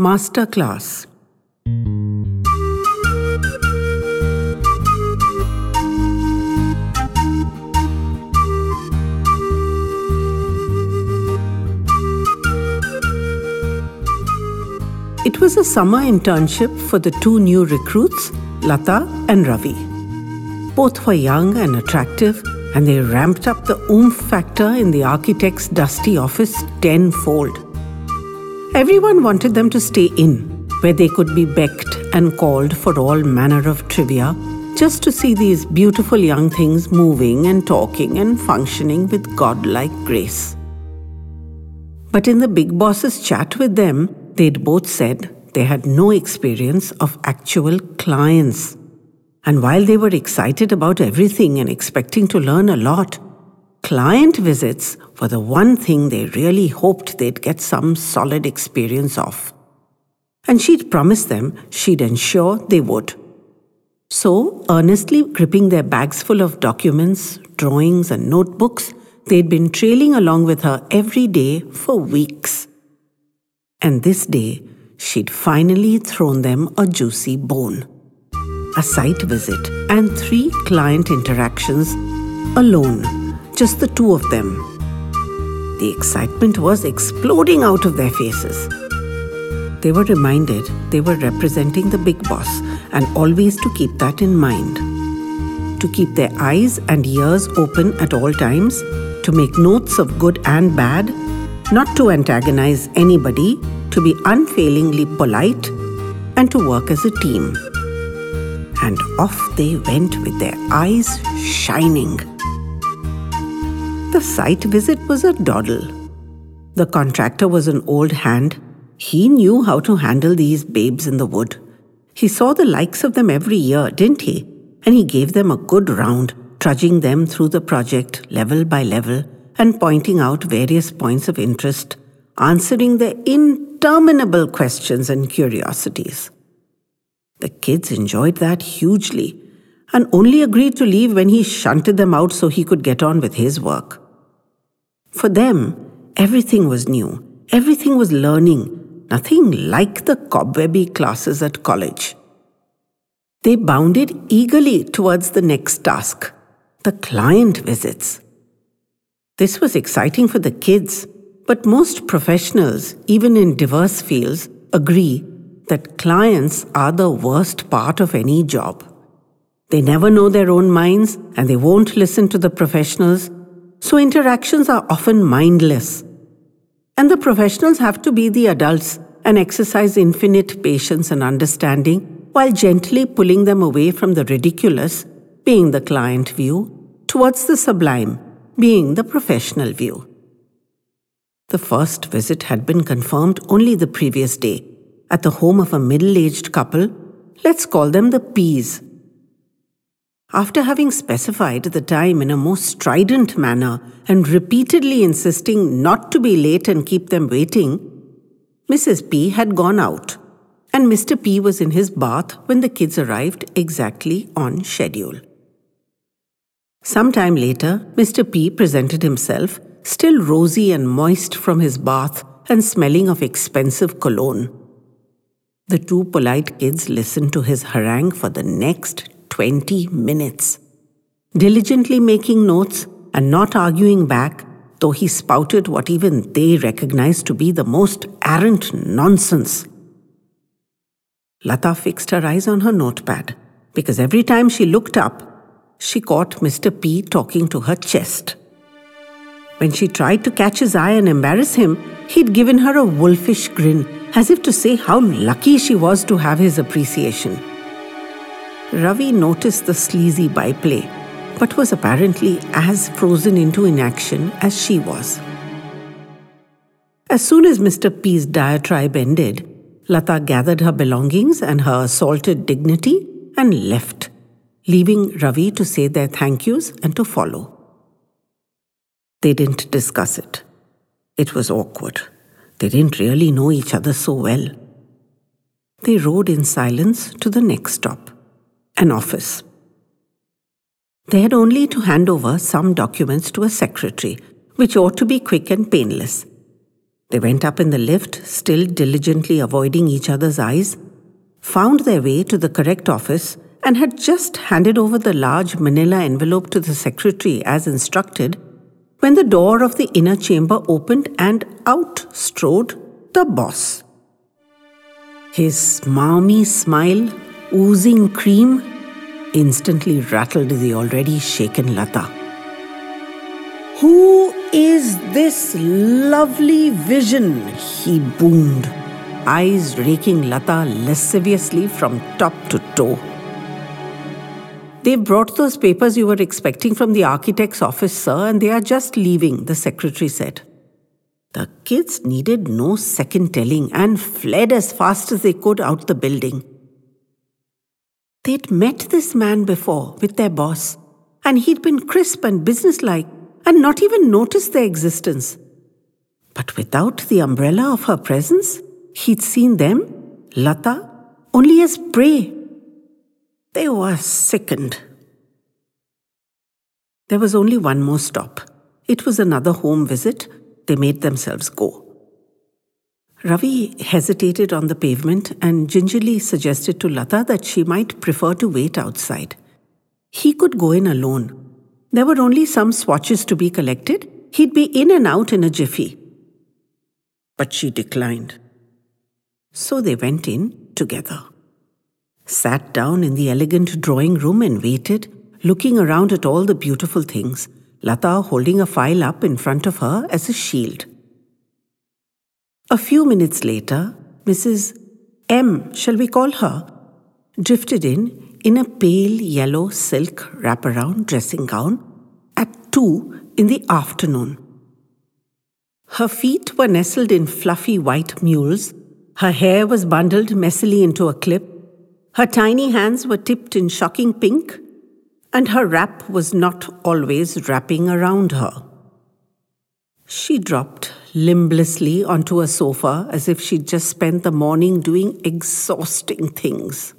Master Class It was a summer internship for the two new recruits, Lata and Ravi. Both were young and attractive, and they ramped up the oomph factor in the architect's dusty office tenfold. Everyone wanted them to stay in, where they could be becked and called for all manner of trivia, just to see these beautiful young things moving and talking and functioning with godlike grace. But in the big boss's chat with them, they'd both said they had no experience of actual clients. And while they were excited about everything and expecting to learn a lot, client visits were the one thing they really hoped they'd get some solid experience of. And she'd promised them she'd ensure they would. So, earnestly gripping their bags full of documents, drawings, and notebooks, they'd been trailing along with her every day for weeks. And this day, she'd finally thrown them a juicy bone. A site visit and three client interactions alone, just the two of them. The excitement was exploding out of their faces. They were reminded they were representing the big boss and always to keep that in mind. To keep their eyes and ears open at all times, to make notes of good and bad, not to antagonize anybody, to be unfailingly polite, and to work as a team. And off they went with their eyes shining. The site visit was a doddle. The contractor was an old hand. He knew how to handle these babes in the wood. He saw the likes of them every year, didn't he? And he gave them a good round, trudging them through the project level by level and pointing out various points of interest, answering their interminable questions and curiosities. The kids enjoyed that hugely and only agreed to leave when he shunted them out so he could get on with his work. For them, everything was new, everything was learning, nothing like the cobwebby classes at college. They bounded eagerly towards the next task the client visits. This was exciting for the kids, but most professionals, even in diverse fields, agree that clients are the worst part of any job. They never know their own minds and they won't listen to the professionals, so interactions are often mindless. And the professionals have to be the adults and exercise infinite patience and understanding while gently pulling them away from the ridiculous, being the client view, towards the sublime, being the professional view. The first visit had been confirmed only the previous day at the home of a middle aged couple. Let's call them the P's. After having specified the time in a most strident manner and repeatedly insisting not to be late and keep them waiting, Mrs. P had gone out, and Mr. P was in his bath when the kids arrived exactly on schedule. Some time later, Mr. P presented himself, still rosy and moist from his bath and smelling of expensive cologne. The two polite kids listened to his harangue for the next 20 minutes, diligently making notes and not arguing back, though he spouted what even they recognized to be the most arrant nonsense. Lata fixed her eyes on her notepad because every time she looked up, she caught Mr. P talking to her chest. When she tried to catch his eye and embarrass him, he'd given her a wolfish grin, as if to say how lucky she was to have his appreciation. Ravi noticed the sleazy byplay, but was apparently as frozen into inaction as she was. As soon as Mr. P's diatribe ended, Lata gathered her belongings and her assaulted dignity and left leaving Ravi to say their thank yous and to follow. They didn't discuss it. It was awkward. They didn't really know each other so well. They rode in silence to the next stop an office. They had only to hand over some documents to a secretary, which ought to be quick and painless. They went up in the lift, still diligently avoiding each other's eyes, found their way to the correct office, and had just handed over the large manila envelope to the secretary as instructed when the door of the inner chamber opened and out strode the boss. His smarmy smile, oozing cream, instantly rattled the already shaken Lata. Who is this lovely vision? he boomed, eyes raking Lata lasciviously from top to toe. They've brought those papers you were expecting from the architect's office, sir, and they are just leaving, the secretary said. The kids needed no second telling and fled as fast as they could out the building. They'd met this man before with their boss, and he'd been crisp and businesslike and not even noticed their existence. But without the umbrella of her presence, he'd seen them, Lata, only as prey they were sickened. There was only one more stop. It was another home visit. They made themselves go. Ravi hesitated on the pavement and gingerly suggested to Lata that she might prefer to wait outside. He could go in alone. There were only some swatches to be collected. He'd be in and out in a jiffy. But she declined. So they went in together sat down in the elegant drawing room and waited, looking around at all the beautiful things, Lata holding a file up in front of her as a shield. A few minutes later, Mrs. M, shall we call her, drifted in in a pale yellow silk wraparound dressing gown at two in the afternoon. Her feet were nestled in fluffy white mules, her hair was bundled messily into a clip, her tiny hands were tipped in shocking pink, and her wrap was not always wrapping around her. She dropped limblessly onto a sofa as if she'd just spent the morning doing exhausting things.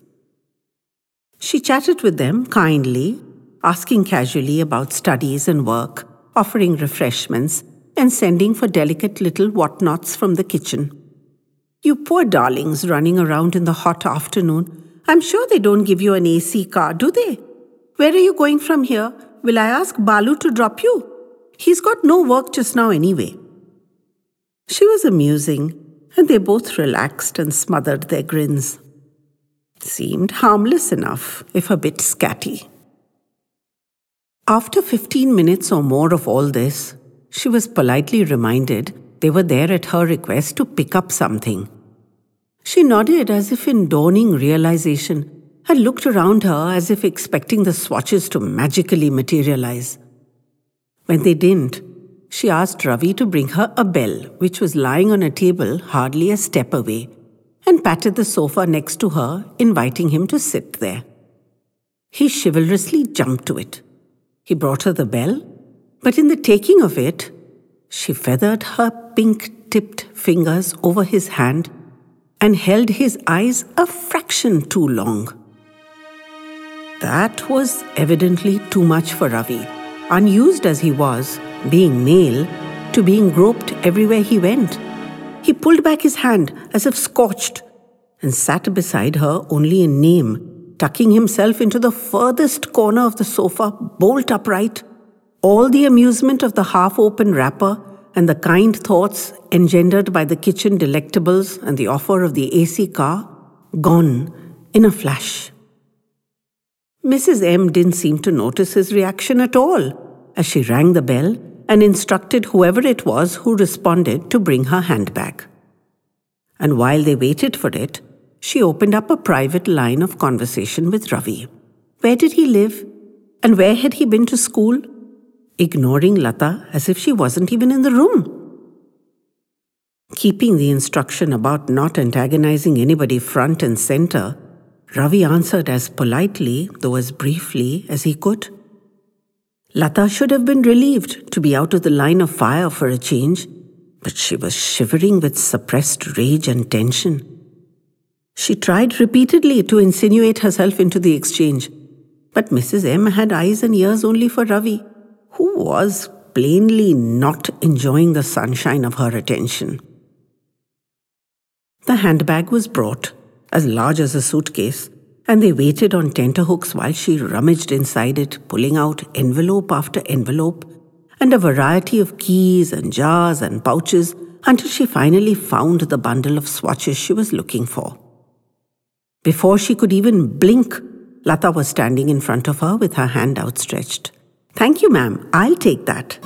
She chatted with them kindly, asking casually about studies and work, offering refreshments, and sending for delicate little whatnots from the kitchen. You poor darlings running around in the hot afternoon I'm sure they don't give you an AC car, do they? Where are you going from here? Will I ask Balu to drop you? He's got no work just now anyway. She was amusing, and they both relaxed and smothered their grins. Seemed harmless enough, if a bit scatty. After 15 minutes or more of all this, she was politely reminded they were there at her request to pick up something. She nodded as if in dawning realization and looked around her as if expecting the swatches to magically materialize. When they didn't, she asked Ravi to bring her a bell, which was lying on a table hardly a step away, and patted the sofa next to her, inviting him to sit there. He chivalrously jumped to it. He brought her the bell, but in the taking of it, she feathered her pink tipped fingers over his hand and held his eyes a fraction too long. That was evidently too much for Ravi, unused as he was, being male, to being groped everywhere he went. He pulled back his hand as if scorched and sat beside her only in name, tucking himself into the furthest corner of the sofa, bolt upright, all the amusement of the half open wrapper and the kind thoughts engendered by the kitchen delectables and the offer of the AC car gone in a flash. Mrs. M didn't seem to notice his reaction at all as she rang the bell and instructed whoever it was who responded to bring her handbag. And while they waited for it, she opened up a private line of conversation with Ravi. Where did he live? And where had he been to school? ignoring Lata as if she wasn't even in the room. Keeping the instruction about not antagonizing anybody front and center, Ravi answered as politely, though as briefly, as he could. Lata should have been relieved to be out of the line of fire for a change, but she was shivering with suppressed rage and tension. She tried repeatedly to insinuate herself into the exchange, but Mrs. M had eyes and ears only for Ravi who was plainly not enjoying the sunshine of her attention. The handbag was brought, as large as a suitcase, and they waited on tenterhooks while she rummaged inside it, pulling out envelope after envelope and a variety of keys and jars and pouches until she finally found the bundle of swatches she was looking for. Before she could even blink, Lata was standing in front of her with her hand outstretched. Thank you, ma'am. I'll take that.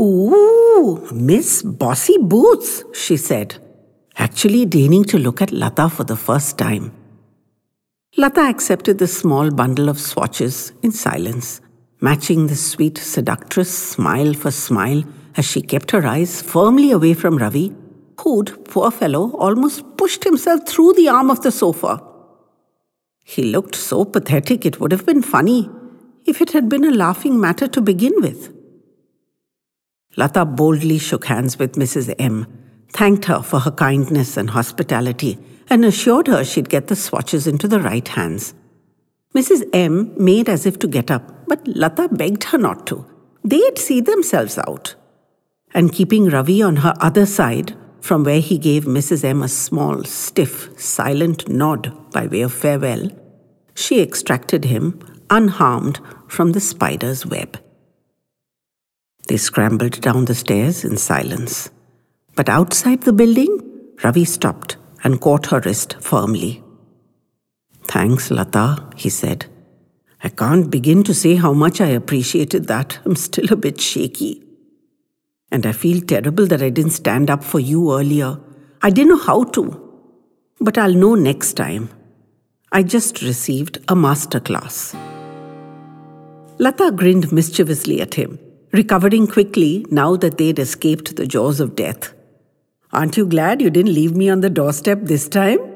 Ooh, Miss Bossy Boots, she said, actually deigning to look at Lata for the first time. Lata accepted the small bundle of swatches in silence, matching the sweet, seductress smile for smile as she kept her eyes firmly away from Ravi, who'd, poor fellow, almost pushed himself through the arm of the sofa. He looked so pathetic it would have been funny if it had been a laughing matter to begin with. Lata boldly shook hands with Mrs. M, thanked her for her kindness and hospitality, and assured her she'd get the swatches into the right hands. Mrs. M made as if to get up, but Lata begged her not to. They'd see themselves out. And keeping Ravi on her other side, from where he gave Mrs. M a small, stiff, silent nod by way of farewell, she extracted him, unharmed, from the spider's web. They scrambled down the stairs in silence. But outside the building, Ravi stopped and caught her wrist firmly. Thanks, Lata, he said. I can't begin to say how much I appreciated that. I'm still a bit shaky. And I feel terrible that I didn't stand up for you earlier. I didn't know how to. But I'll know next time. I just received a master class. Lata grinned mischievously at him recovering quickly now that they'd escaped the jaws of death. Aren't you glad you didn't leave me on the doorstep this time?